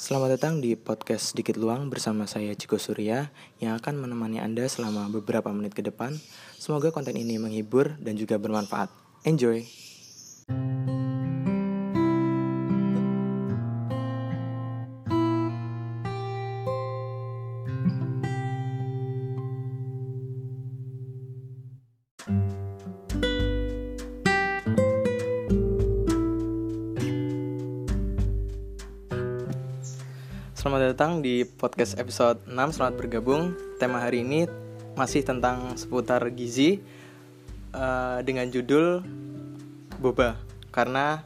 Selamat datang di podcast Sedikit Luang bersama saya Ciko Surya yang akan menemani Anda selama beberapa menit ke depan. Semoga konten ini menghibur dan juga bermanfaat. Enjoy! Selamat datang di podcast episode 6 Selamat bergabung. Tema hari ini masih tentang seputar gizi uh, Dengan judul Boba. Karena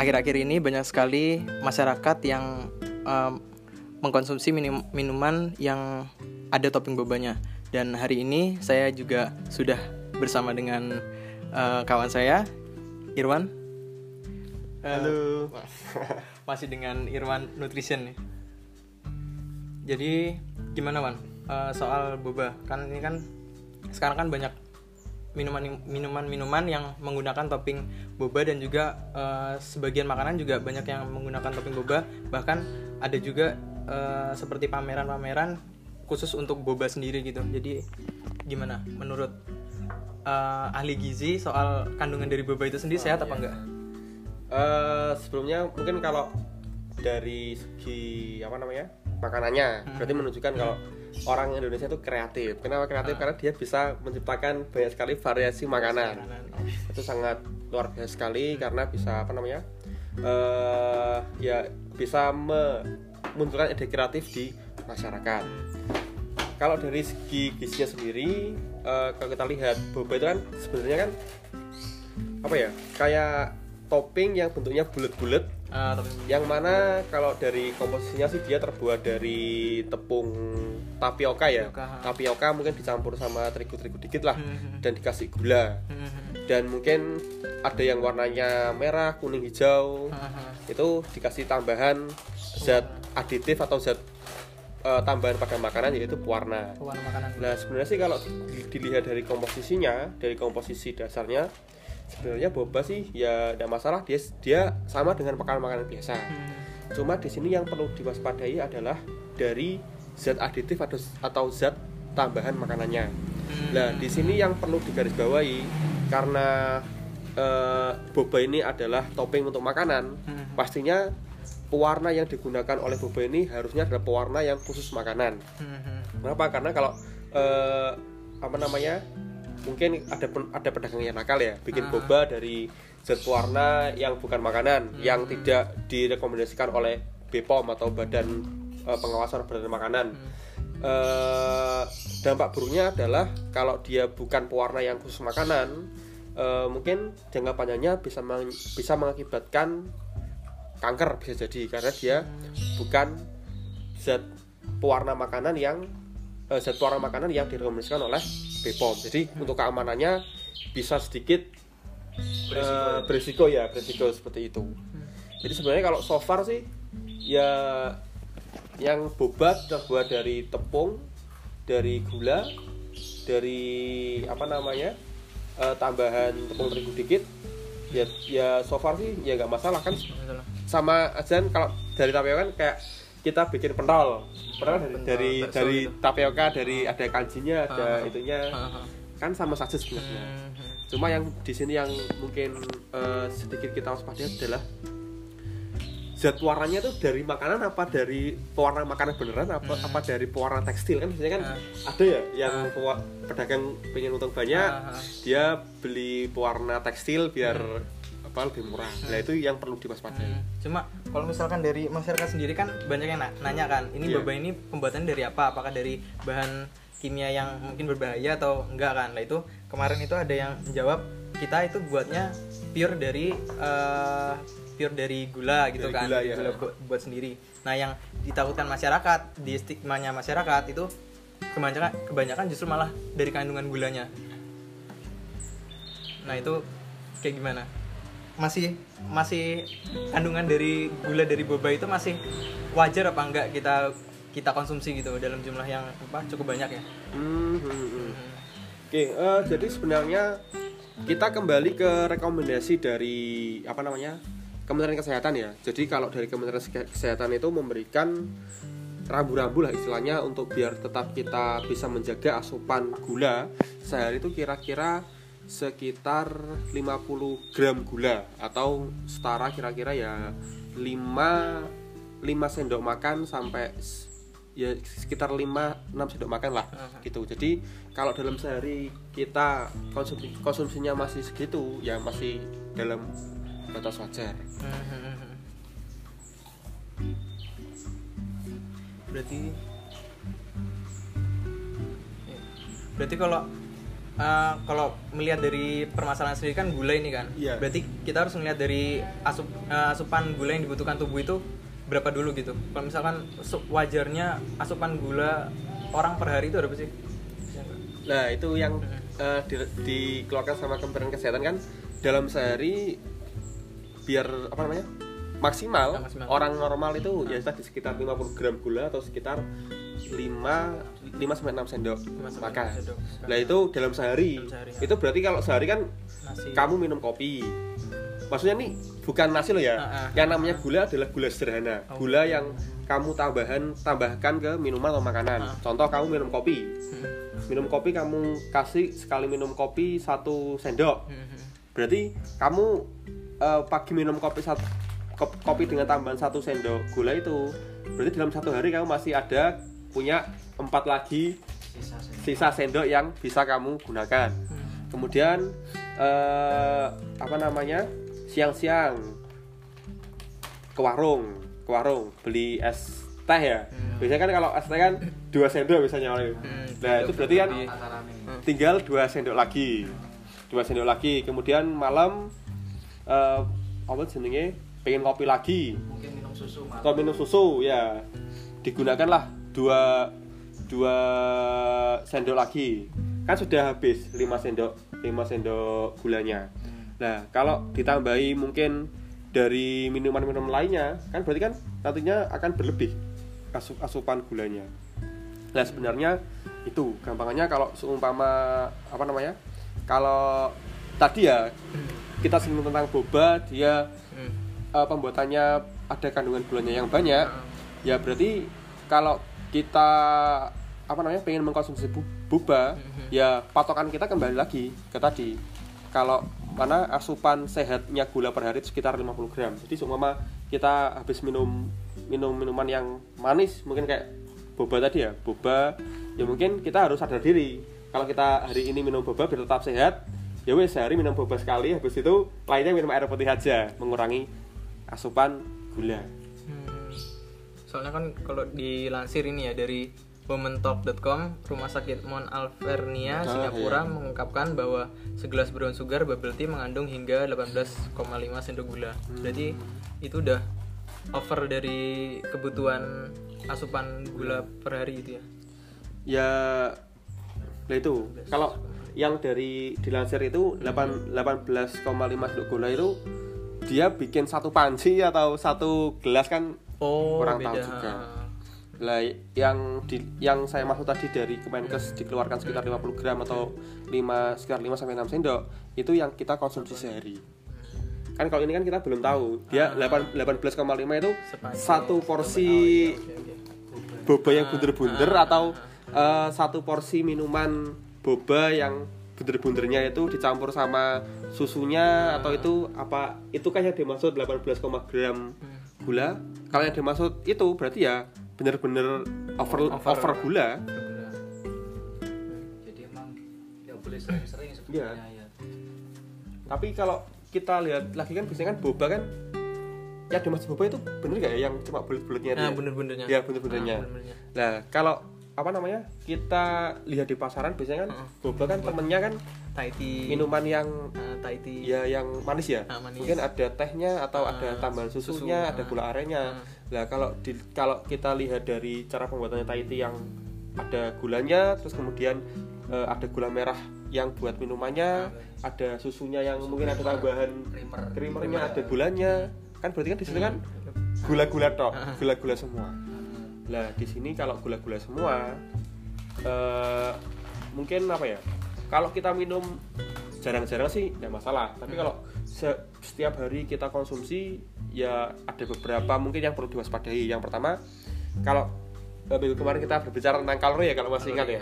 akhir-akhir ini banyak sekali masyarakat yang uh, mengkonsumsi minum minuman yang ada topping bobanya. Dan hari ini saya juga sudah bersama dengan uh, kawan saya Irwan. Halo. Masih dengan Irwan Nutrition nih. Jadi gimana Wan uh, soal boba? Kan ini kan sekarang kan banyak minuman minuman minuman yang menggunakan topping boba dan juga uh, sebagian makanan juga banyak yang menggunakan topping boba. Bahkan ada juga uh, seperti pameran-pameran khusus untuk boba sendiri gitu. Jadi gimana menurut uh, ahli gizi soal kandungan dari boba itu sendiri oh, sehat iya. apa enggak? uh, sebelumnya mungkin kalau dari segi apa namanya makanannya hmm. berarti menunjukkan kalau orang Indonesia itu kreatif. Kenapa kreatif? Hmm. Karena dia bisa menciptakan banyak sekali variasi makanan. Itu sangat luar biasa sekali karena bisa apa namanya? Uh, ya bisa memunculkan ide kreatif di masyarakat. Kalau dari segi gizinya sendiri, uh, kalau kita lihat boba itu kan sebenarnya kan apa ya? Kayak topping yang bentuknya bulat-bulat uh, yang mana kalau dari komposisinya sih dia terbuat dari tepung tapioka ya tapioka, tapioka mungkin dicampur sama terigu-terigu dikit lah hmm, hmm, hmm. dan dikasih gula dan mungkin ada yang warnanya merah kuning hijau itu dikasih tambahan zat aditif atau zat uh, tambahan pada makanan yaitu pewarna. pewarna makanan. Nah sebenarnya sih kalau dilihat dari komposisinya dari komposisi dasarnya sebenarnya boba sih ya tidak masalah dia dia sama dengan makanan-makanan biasa hmm. cuma di sini yang perlu diwaspadai adalah dari zat aditif atau atau zat tambahan makanannya hmm. nah di sini yang perlu digarisbawahi karena uh, boba ini adalah topping untuk makanan hmm. pastinya pewarna yang digunakan oleh boba ini harusnya adalah pewarna yang khusus makanan hmm. kenapa karena kalau uh, apa namanya mungkin ada ada pedagang yang nakal ya bikin ah. boba dari zat warna yang bukan makanan hmm. yang tidak direkomendasikan oleh BPOM atau Badan uh, Pengawasan Badan Makanan. Hmm. Uh, dampak buruknya adalah kalau dia bukan pewarna yang khusus makanan, uh, mungkin jangka panjangnya bisa meng bisa mengakibatkan kanker bisa jadi karena dia hmm. bukan zat pewarna makanan yang uh, zat pewarna makanan yang direkomendasikan oleh BPOM. Jadi hmm. untuk keamanannya bisa sedikit berisiko, uh, berisiko ya, berisiko seperti itu. Hmm. Jadi sebenarnya kalau so far sih ya yang boba terbuat dari tepung, dari gula, dari apa namanya uh, tambahan tepung terigu dikit. Ya, ya so far sih ya nggak masalah kan. Sama aja kalau dari tapioka kan kayak kita bikin pentol pentol dari dari, dari gitu. tapioka dari ada kanjinya ada itunya kan sama saja sebenarnya hmm, hmm. cuma yang di sini yang mungkin uh, sedikit kita waspadai adalah zat warnanya itu dari makanan apa dari pewarna makanan beneran apa hmm. apa dari pewarna tekstil kan biasanya kan uh. ada ya yang uh. pedagang pengen untung banyak uh. dia beli pewarna tekstil biar hmm apa lebih murah. Hmm. Nah itu yang perlu diwaspadai. Hmm. Cuma kalau misalkan dari masyarakat sendiri kan banyak yang nanya kan, ini yeah. boba ini pembuatan dari apa? Apakah dari bahan kimia yang mungkin berbahaya atau enggak kan? Nah itu kemarin itu ada yang menjawab kita itu buatnya pure dari uh, pure dari gula gitu dari kan, gula, ya. gula buat, buat sendiri. Nah yang ditakutkan masyarakat di stigmanya masyarakat itu kebanyakan kebanyakan justru malah dari kandungan gulanya. Nah itu kayak gimana? Masih masih kandungan dari gula dari boba itu masih wajar apa enggak kita kita konsumsi gitu dalam jumlah yang apa cukup banyak ya. Hmm, hmm, hmm. Oke, okay, uh, jadi sebenarnya kita kembali ke rekomendasi dari apa namanya Kementerian Kesehatan ya. Jadi kalau dari Kementerian Kesehatan itu memberikan rambu-rambu lah istilahnya untuk biar tetap kita bisa menjaga asupan gula sehari itu kira-kira sekitar 50 gram gula atau setara kira-kira ya 5 5 sendok makan sampai ya sekitar 5 6 sendok makan lah Aha. gitu. Jadi kalau dalam sehari kita konsumsi konsumsinya masih segitu ya masih dalam batas wajar. berarti Iya. berarti kalau eh, kalau melihat dari permasalahan sendiri kan gula ini kan Iya. berarti kita harus melihat dari asup eh, asupan gula yang dibutuhkan tubuh itu berapa dulu gitu kalau misalkan wajarnya asupan gula orang per hari itu berapa sih? Nah, itu yang eh, di- dikeluarkan sama Kementerian Kesehatan kan dalam sehari biar apa namanya? maksimal, maksimal. orang normal itu ya tadi sekitar 50 gram gula atau sekitar 5 5 sampai 6 sendok makan. Nah, itu dalam sehari. Dalam sehari, ya. Itu berarti kalau sehari kan nasi kamu minum kopi. Maksudnya nih bukan nasi loh ya. Ah, ah. Yang namanya gula adalah gula sederhana. Oh. Gula yang kamu tambahan tambahkan ke minuman atau makanan. Ah. Contoh kamu minum kopi. Hmm. Minum kopi kamu kasih sekali minum kopi satu sendok. Hmm. Berarti kamu eh, pagi minum kopi satu kop- kopi dengan tambahan satu sendok gula itu berarti dalam satu hari kamu masih ada punya empat lagi sisa sendok. yang bisa kamu gunakan. Hmm. kemudian eh, apa namanya? Siang-siang. Ke warung ke warung beli es teh ya. Hmm. biasanya kan kalau es teh kan dua sendok misalnya Hmm, nah itu berarti kan tinggal dua sendok lagi. Dua sendok lagi. Kemudian malam eh, apa jenenge? Pengen kopi lagi. Mungkin minum susu atau minum susu ya. Digunakanlah dua dua sendok lagi kan sudah habis 5 sendok 5 sendok gulanya nah kalau ditambahi mungkin dari minuman-minuman lainnya kan berarti kan nantinya akan berlebih asu- asupan gulanya nah sebenarnya itu gampangannya kalau seumpama apa namanya kalau tadi ya kita singgung tentang boba dia Hmm. eh, pembuatannya ada kandungan gulanya yang banyak Hmm. ya berarti kalau kita apa namanya pengen mengkonsumsi bu- boba Mhm. ya patokan kita kembali lagi ke tadi kalau mana asupan sehatnya gula per hari itu sekitar 50 gram jadi seumpama kita habis minum minum minuman yang manis mungkin kayak boba tadi ya boba ya mungkin kita harus sadar diri kalau kita hari ini minum boba biar tetap sehat ya wes sehari minum boba sekali habis itu lainnya minum air putih aja mengurangi asupan gula. Soalnya kan kalau dilansir ini ya dari womentalk.com, Rumah Sakit Mount Alvernia, Ah, Singapura iya. mengungkapkan bahwa segelas brown sugar bubble tea mengandung hingga 18,5 sendok gula. Hmm. Berarti itu udah over dari kebutuhan asupan gula per hari itu ya. ya nah itu kalau yang dari dilansir itu 8 18,5 sendok gula itu dia bikin satu panci atau satu gelas kan Oh, Kurang tahu beda. juga. lah yang di yang saya maksud tadi dari Kemenkes dikeluarkan sekitar 50 gram atau 5 sekitar 5 sampai 6 sendok itu yang kita konsumsi sehari. Kan kalau ini kan kita belum tahu. Dia 8 18,5 itu Sepanjang. satu porsi Oke, oke. boba yang bunder-bunder atau eh, satu porsi minuman boba yang bunder-bundernya itu dicampur sama susunya atau itu apa itu kan yang dimaksud 18, gram gula kalau yang dimaksud itu berarti ya bener-bener over, Over. over gula jadi emang nggak boleh sering-sering sebenarnya ya tapi kalau kita lihat lagi kan biasanya kan boba kan yang dimaksud boba itu bener gak ya yang cuma bulat-bulatnya Nah, bener-benernya. ya bener-benernya Ah, bener-benernya. Nah, kalau apa namanya? Kita lihat di pasaran biasanya kan Heeh. boba kan temennya kan Thai tea. minuman yang Nah, Thai tea. ya yang manis ya. Ah, manis. Mungkin ada tehnya atau Ah, ada tambahan susu. susunya, ada Ah. gula arennya. Ah. Nah, kalau di kalau kita lihat dari cara pembuatannya Thai tea yang ada gulanya, terus kemudian eh, ada gula merah yang buat minumannya, ada susunya yang mungkin ada tambahan Creamer. creamernya, ada gulanya. Kan berarti kan di situ kan gula-gula tok, Ah. gula-gula semua. Nah, di sini kalau gula-gula semua eh, mungkin apa ya? Kalau kita minum jarang-jarang sih nggak masalah. Tapi kalau se- setiap hari kita konsumsi ya ada beberapa mungkin yang perlu diwaspadai. Yang pertama kalau eh, minggu kemarin kita berbicara tentang kalori ya kalau masih ingat ya.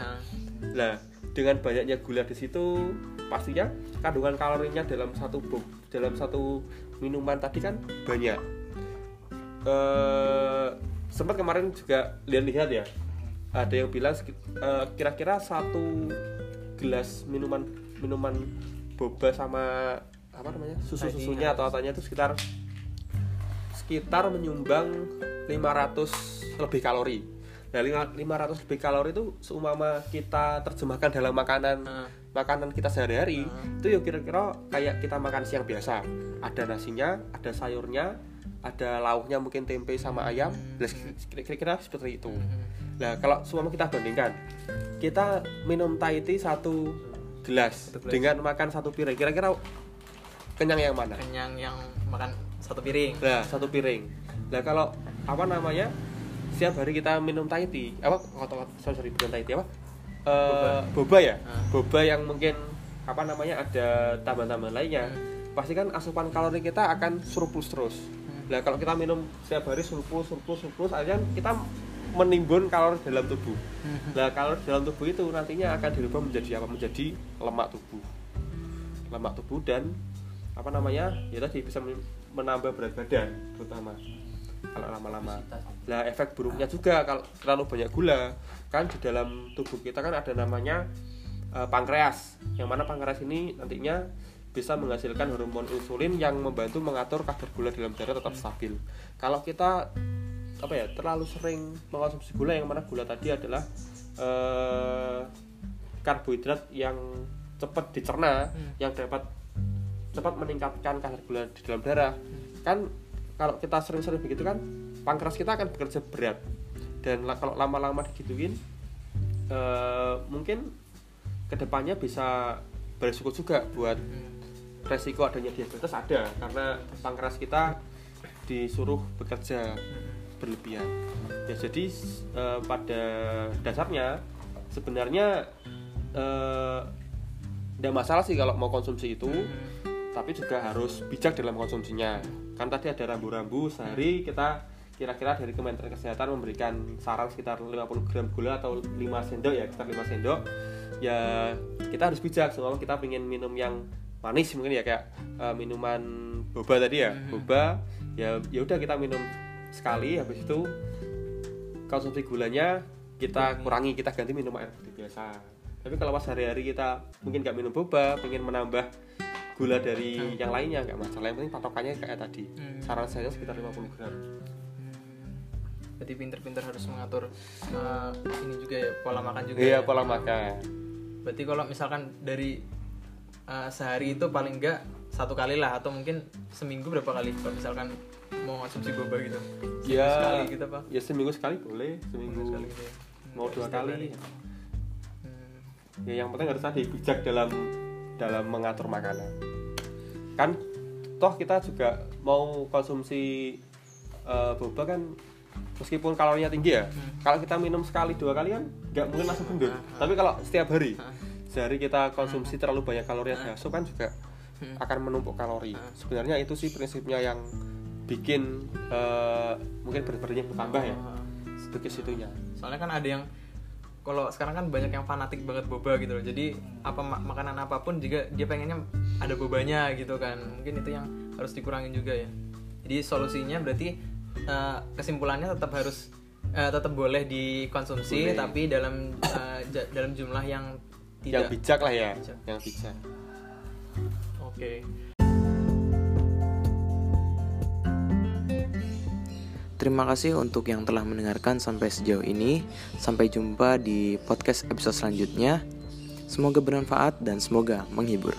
Nah dengan banyaknya gula di situ pastinya kandungan kalorinya dalam satu dalam satu minuman tadi kan banyak. Eh, sempat kemarin juga lihat-lihat ya ada yang bilang eh, kira-kira satu gelas minuman minuman boba sama apa namanya susu susunya atau atanya itu sekitar sekitar menyumbang 500 lebih kalori Nah, 500 lebih kalori itu seumpama kita terjemahkan dalam makanan uh. makanan kita sehari-hari, uh. itu ya kira-kira kayak kita makan siang biasa. Ada nasinya, ada sayurnya, ada lauknya mungkin tempe sama ayam. Nah, kira-kira seperti itu. Nah, kalau seumpama kita bandingkan, kita minum Thai tea satu gelas, satu gelas dengan makan satu piring. Kira-kira kenyang yang mana? Kenyang yang makan satu piring. Nah, satu piring. Nah, kalau apa namanya? setiap hari kita minum Thai tea apa kata sorry, sorry bukan Thai tea apa uh, boba. boba ya uh. boba yang mungkin apa namanya ada tambahan-tambahan lainnya hmm. pasti kan asupan kalori kita akan surplus terus hmm. nah kalau kita minum setiap hari surplus surplus surplus akhirnya kita menimbun kalori dalam tubuh. Hmm. nah kalori dalam tubuh itu nantinya akan dirubah menjadi apa? Menjadi lemak tubuh. Lemak tubuh dan apa namanya? Ya tadi bisa menambah berat badan terutama kalau lama-lama. Lah efek buruknya juga kalau terlalu banyak gula. Kan di dalam tubuh kita kan ada namanya uh, pankreas. Yang mana pankreas ini nantinya bisa menghasilkan hormon insulin yang membantu mengatur kadar gula dalam darah tetap stabil. Kalau kita apa ya terlalu sering mengonsumsi gula yang mana gula tadi adalah uh, karbohidrat yang cepat dicerna hmm. yang dapat cepat meningkatkan kadar gula di dalam darah. Hmm. kan kalau kita sering-sering begitu kan pankreas kita akan bekerja berat. Dan kalau lama-lama digituin uh, mungkin ke depannya bisa beresiko juga buat resiko adanya diabetes ada. Karena pankreas kita disuruh bekerja berlebihan. Ya jadi uh, pada dasarnya sebenarnya tidak uh, masalah sih kalau mau konsumsi itu tapi juga harus bijak dalam konsumsinya. Kan tadi ada rambu-rambu sehari kita kira-kira dari Kementerian Kesehatan memberikan saran sekitar 50 gram gula atau 5 sendok ya sekitar 5 sendok ya kita harus bijak. Soalnya kita ingin minum yang manis mungkin ya kayak uh, minuman boba tadi ya. Mm-hmm. boba ya ya udah kita minum sekali habis itu konsumsi gulanya kita kurangi kita ganti minum air putih biasa tapi kalau pas hari-hari kita mungkin nggak minum boba pengen menambah gula dari hmm. yang lainnya nggak masalah yang penting patokannya kayak tadi hmm. saran saya sekitar 50 gram hmm. jadi pinter-pinter harus mengatur uh, ini juga ya pola makan juga iya ya. pola makan berarti kalau misalkan dari uh, sehari itu paling enggak satu kali lah atau mungkin seminggu berapa kali kalau misalkan mau konsumsi boba gitu seminggu ya sekali gitu pak ya seminggu sekali boleh seminggu, seminggu sekali gitu ya. mau dua kali hmm. ya yang penting harus tadi bijak dalam dalam mengatur makanan kan toh kita juga mau konsumsi uh, boba kan meskipun kalorinya tinggi ya hmm. kalau kita minum sekali dua kali kan nggak mungkin langsung gendut hmm. tapi kalau setiap hari hmm. sehari kita konsumsi terlalu banyak kalori yang masuk kan juga hmm. akan menumpuk kalori hmm. sebenarnya itu sih prinsipnya yang bikin uh, mungkin berat badannya bertambah ya. Sedikit situnya. Soalnya kan ada yang kalau sekarang kan banyak yang fanatik banget boba gitu loh. Jadi apa makanan apa pun juga dia pengennya ada bobanya gitu kan. Mungkin itu yang harus dikurangin juga ya. Jadi solusinya berarti uh, kesimpulannya tetap harus uh, tetap boleh dikonsumsi boleh. tapi dalam uh, dalam jumlah yang tidak yang bijak lah ya. bijak. yang bijak. Oke. okay. Terima kasih untuk yang telah mendengarkan sampai sejauh ini. Sampai jumpa di podcast episode selanjutnya. Semoga bermanfaat dan semoga menghibur.